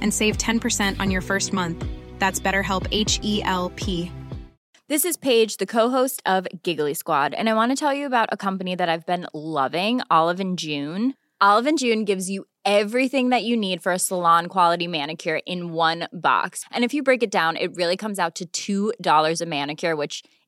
and save 10% on your first month. That's BetterHelp H E L P. This is Paige, the co-host of Giggly Squad, and I want to tell you about a company that I've been loving, Olive and June. Olive and June gives you everything that you need for a salon quality manicure in one box. And if you break it down, it really comes out to $2 a manicure, which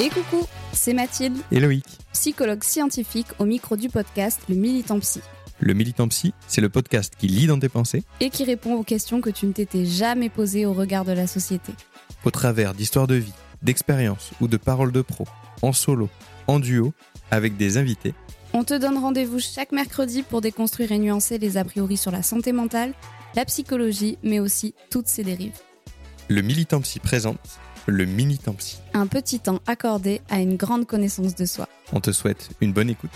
Et coucou, c'est Mathilde, Et Loïc. psychologue scientifique au micro du podcast Le Militant Psy, Le Militant Psy, c'est le podcast qui lit dans tes pensées et qui répond aux questions que tu ne t'étais jamais posées au regard de la société. au travers d'histoires de vie, d'expériences ou de paroles de pro, en solo, en duo, avec des invités. On te donne rendez-vous chaque mercredi pour déconstruire et nuancer les a priori sur la santé mentale, la psychologie, mais aussi toutes ses dérives. Le Militant Psy présente le Militant Psy. Un petit temps accordé à une grande connaissance de soi. On te souhaite une bonne écoute.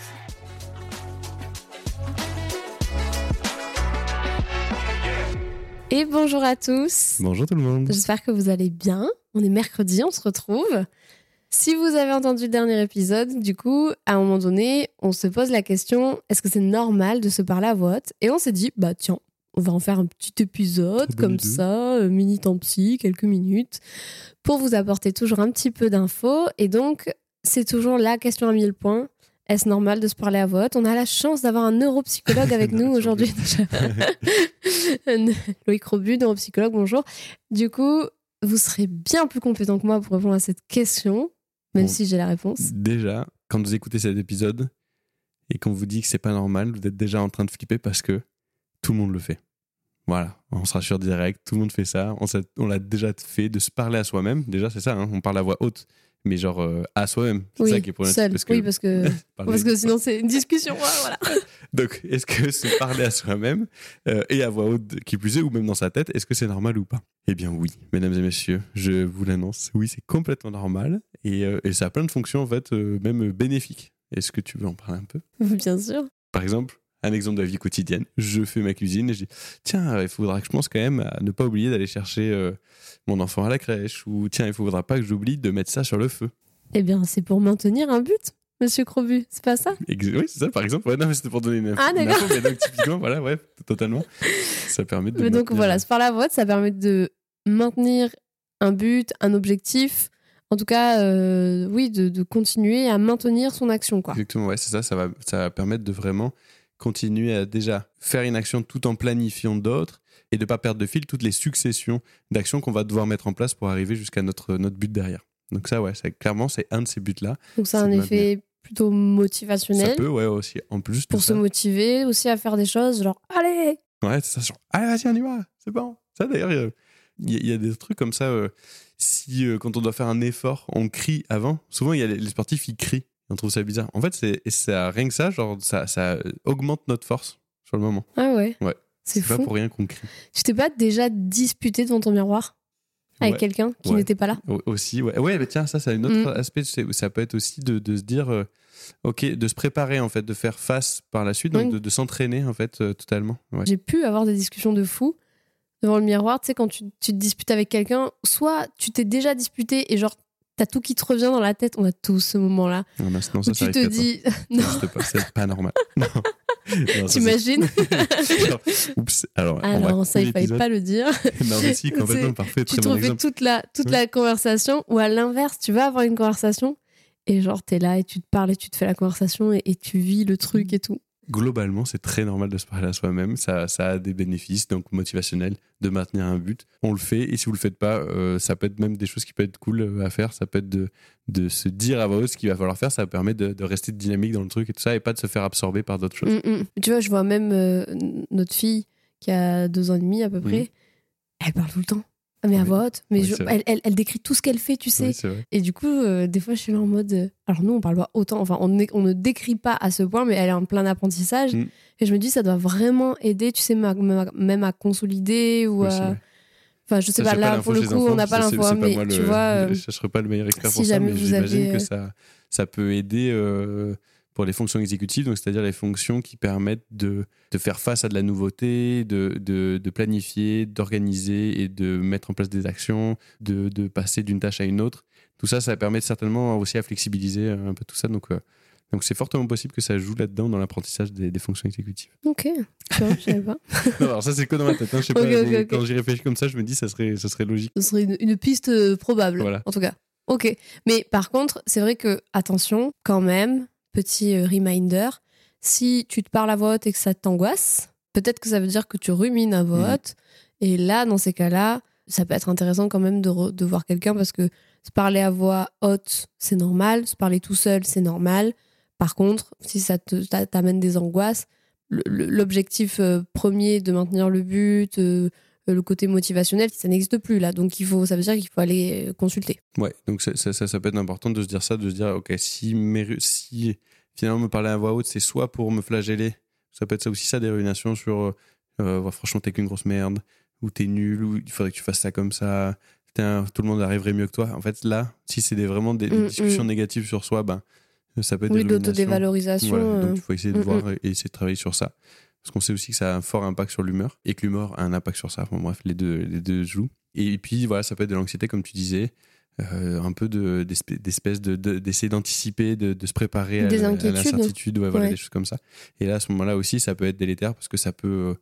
Et bonjour à tous. Bonjour tout le monde. J'espère que vous allez bien. On est mercredi, on se retrouve. Si vous avez entendu le dernier épisode, du coup, à un moment donné, on se pose la question est-ce que c'est normal de se parler à voix haute? Et on s'est dit bah tiens, on va en faire un petit épisode comme idée. ça, euh, mini temps psy, quelques minutes, pour vous apporter toujours un petit peu d'infos. Et donc, c'est toujours la question à 1000 points. Est-ce normal de se parler à voix haute? On a la chance d'avoir un neuropsychologue avec nous aujourd'hui. Loïc Robu, neuropsychologue, bonjour. Du coup, vous serez bien plus compétent que moi pour répondre à cette question, même Bon. si j'ai la réponse. Déjà, quand vous écoutez cet épisode et qu'on vous dit que c'est pas normal, vous êtes déjà en train de flipper parce que tout le monde le fait. Voilà, on se rassure direct, tout le monde fait ça. On, l'a déjà fait de se parler à soi-même. Déjà, c'est ça, hein, on parle à voix haute, mais genre euh, à soi-même. C'est Oui, ça qui est problématique. Parce que, Oui, parce que, parce que sinon c'est une discussion. Ouais, voilà. Donc, est-ce que se parler à soi-même euh, et à voix haute, qui plus est, ou même dans sa tête, est-ce que c'est normal ou pas? Eh bien oui, mesdames et messieurs, je vous l'annonce, oui, c'est complètement normal et, euh, et ça a plein de fonctions en fait, euh, même bénéfiques. Est-ce que tu veux en parler un peu? Bien sûr. Par exemple, un exemple de la vie quotidienne, je fais ma cuisine et je dis tiens, euh, il faudra que je pense quand même à ne pas oublier d'aller chercher euh, mon enfant à la crèche ou tiens, il faudra pas que j'oublie de mettre ça sur le feu. Eh bien, c'est pour maintenir un but, monsieur Crobu. C'est pas ça? Ex- Oui, c'est ça, par exemple. Ouais, non, mais c'était pour donner une. Ah, d'accord. mais donc, typiquement, voilà, ouais, totalement. Ça permet de. Mais donc voilà, se parler à voix ça permet de maintenir un but, un objectif. En tout cas, euh, oui, de, de continuer à maintenir son action, quoi. Exactement, ouais, c'est ça. Ça va, ça va permettre de vraiment continuer à déjà faire une action tout en planifiant d'autres et de pas perdre de fil toutes les successions d'actions qu'on va devoir mettre en place pour arriver jusqu'à notre, notre but derrière. Donc ça, ouais, c'est- clairement, c'est un de ces buts-là. Donc ça a un effet plutôt motivationnel. Ça peut, ouais, aussi. En plus pour se ça. motiver aussi à faire des choses, genre allez Ouais, c'est ça. Genre, allez, vas-y, on y va. C'est bon. Ça, d'ailleurs, il y, y a des trucs comme ça. euh, si, euh, quand on doit faire un effort, on crie avant. Souvent, il y a les, les sportifs, ils crient. On trouve ça bizarre. En fait, c'est ça, rien que ça, genre, ça, ça augmente notre force sur le moment. Ah ouais. Ouais. C'est pas pour rien qu'on crie. Tu t'es pas déjà disputé devant ton miroir avec Ouais. quelqu'un qui Ouais. n'était pas là? Au- Aussi, ouais. Ouais, mais tiens, ça, c'est un autre Mm. aspect. Ça peut être aussi de, de se dire, euh, ok, de se préparer, en fait, de faire face par la suite, donc de, de s'entraîner, en fait, euh, totalement. Ouais. J'ai pu avoir des discussions de fou devant le miroir. Tu sais, quand tu, tu te disputes avec quelqu'un, soit tu t'es déjà disputé et genre t'as tout qui te revient dans la tête. On a tous ce moment-là Non, non, non, où ça, ça tu te dis, Ça non, pas, c'est pas normal. Non. Non, ça, c'est- t'imagines Oups. Alors, on Alors ça, il fallait pas le dire. Non, mais si, complètement parfait. tu te bon refais toute la, toute Ouais. la conversation ou à l'inverse, tu vas avoir une conversation et genre t'es là et tu te parles et tu te fais la conversation et, et tu vis le truc et tout. Globalement, c'est très normal de se parler à soi-même. Ça, ça a des bénéfices, donc motivationnels, de maintenir un but. On le fait, et si vous le faites pas, euh, ça peut être même des choses qui peuvent être cool euh, à faire. Ça peut être de, de se dire à voix haute ce qu'il va falloir faire. Ça permet de, de rester dynamique dans le truc et tout ça, et pas de se faire absorber par d'autres choses. Mm, mm. Tu vois, je vois même euh, notre fille qui a deux ans et demi à peu près, elle parle tout le temps. Mais à Oui. voix haute. Mais Oui, je- elle, elle- elle décrit tout ce qu'elle fait, tu sais. Oui. Et du coup, euh, des fois, je suis là en mode. euh, Alors, nous, on parle pas autant. Enfin, on, ne- on ne décrit pas à ce point, mais elle est en plein apprentissage. Mm. Et je me dis, ça doit vraiment aider, tu sais, ma- ma- même à consolider ou à. Enfin, je sais Ça, pas, là, pour le coup, on n'a pas l'info, c'est pas mais moi tu le- vois. euh, Je ne serais pas le meilleur expert si pour ça, mais j'imagine avez, que euh, ça, ça peut aider euh, pour les fonctions exécutives, donc c'est-à-dire les fonctions qui permettent de, de faire face à de la nouveauté, de, de, de planifier, d'organiser et de mettre en place des actions, de, de passer d'une tâche à une autre. Tout ça, ça permet certainement aussi à flexibiliser un peu tout ça. Donc, euh, donc c'est fortement possible que ça joue là-dedans dans l'apprentissage des, des fonctions exécutives. Ok, tu vois, je savais pas. Non, alors ça, c'est que dans ma tête. hein, je sais Ok, pas. Quand j'y réfléchis comme ça, je me dis ça serait, ça serait logique. Ce serait une, une piste euh, probable, Voilà. en tout cas. Ok. Mais par contre, c'est vrai que, attention, quand même, petit euh, reminder, si tu te parles à voix haute et que ça t'angoisse, peut-être que ça veut dire que tu rumines à voix Mhm. haute. Et là, dans ces cas-là, ça peut être intéressant quand même de, voir quelqu'un parce que se parler à voix haute, c'est normal. Se parler tout seul, c'est normal. Par contre, si ça t'amène des angoisses, l'objectif euh, premier de maintenir le but, euh, le côté motivationnel, ça n'existe plus là. Donc il faut, ça veut dire qu'il faut aller euh, consulter. Ouais, donc ça, ça, ça, ça peut être important de se dire ça, de se dire, ok, si, mes si finalement me parler à voix haute, c'est soit pour me flageller, ça peut être ça aussi ça, des ruminations sur, euh, euh, franchement, t'es qu'une grosse merde, ou t'es nul, ou il faudrait que tu fasses ça comme ça, tout le monde arriverait mieux que toi. En fait, là, si c'est des, vraiment des, des Mm, discussions mm. négatives sur soi, ben, ça peut être Oui, des l'autodévalorisation. Voilà, euh, donc il faut essayer de mm, voir et essayer de travailler sur ça. Parce qu'on sait aussi que ça a un fort impact sur l'humeur et que l'humeur a un impact sur ça. Bon, bref, les deux, les deux jouent. Et puis voilà, ça peut être de l'anxiété, comme tu disais, euh, un peu de- d'espèce d'espèce de, de- d'essayer d'anticiper, de, de se préparer à, Des la- à inquiétudes. l'incertitude, ouais, voilà, Ouais. des choses comme ça. Et là, à ce moment-là aussi, ça peut être délétère parce que ça peut, euh,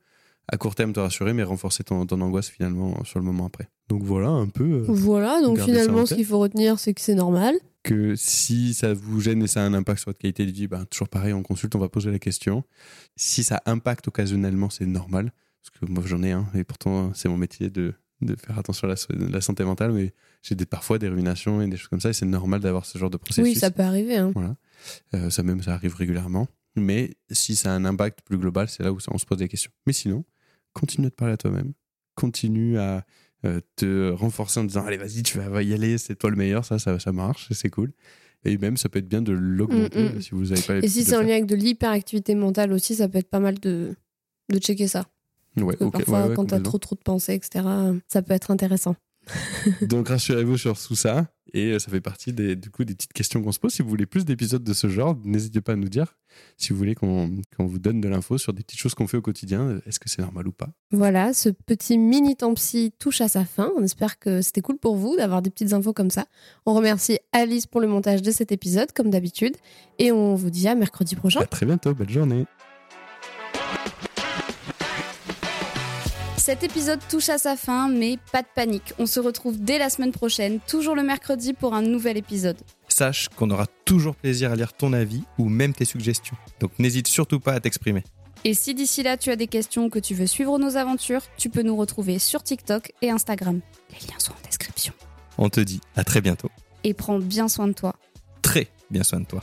à court terme, te rassurer, mais renforcer ton, ton angoisse finalement sur le moment après. Donc voilà un peu. euh, Voilà, donc finalement, ce qu'il faut retenir, c'est que c'est normal. Que si ça vous gêne et ça a un impact sur votre qualité de vie, ben, toujours pareil, on consulte, on va poser la question. Si ça impacte occasionnellement, c'est normal. Parce que moi, j'en ai un, et pourtant, c'est mon métier de, de faire attention à la, santé mentale, mais j'ai des, parfois des ruminations et des choses comme ça, et c'est normal d'avoir ce genre de processus. Oui, ça peut arriver. hein. Voilà. Euh, ça même, ça arrive régulièrement. Mais si ça a un impact plus global, c'est là où ça- on se pose des questions. Mais sinon, continue de parler à toi-même. Continue à te renforcer en disant Allez, vas-y, tu vas y aller, c'est toi le meilleur, ça, ça, ça marche, c'est cool. Et même, ça peut être bien de l'augmenter Mm, mm. si vous n'avez pas Et si c'est en lien avec de l'hyperactivité mentale aussi, ça peut être pas mal de, de checker ça. Ouais, Parce que parfois, ouais, ouais, quand t'as trop trop de pensées, etc., ça peut être intéressant. Donc rassurez-vous sur tout ça. Et euh, ça fait partie des, du coup, des petites questions qu'on se pose. Si vous voulez plus d'épisodes de ce genre, n'hésitez pas à nous dire. Si vous voulez qu'on vous donne de l'info sur des petites choses qu'on fait au quotidien, est-ce que c'est normal ou pas? Voilà, ce petit mini temps psy touche à sa fin. On espère que c'était cool pour vous d'avoir des petites infos comme ça. On remercie Alice pour le montage de cet épisode, comme d'habitude. Et on vous dit à mercredi prochain. À très bientôt, belle journée. Cet épisode touche à sa fin, mais pas de panique. On se retrouve dès la semaine prochaine, toujours le mercredi pour un nouvel épisode. Sache qu'on aura toujours plaisir à lire ton avis ou même tes suggestions. Donc n'hésite surtout pas à t'exprimer. Et si d'ici là tu as des questions ou que tu veux suivre nos aventures, tu peux nous retrouver sur TikTok et Instagram. Les liens sont en description. On te dit à très bientôt. Et prends bien soin de toi. Très bien soin de toi.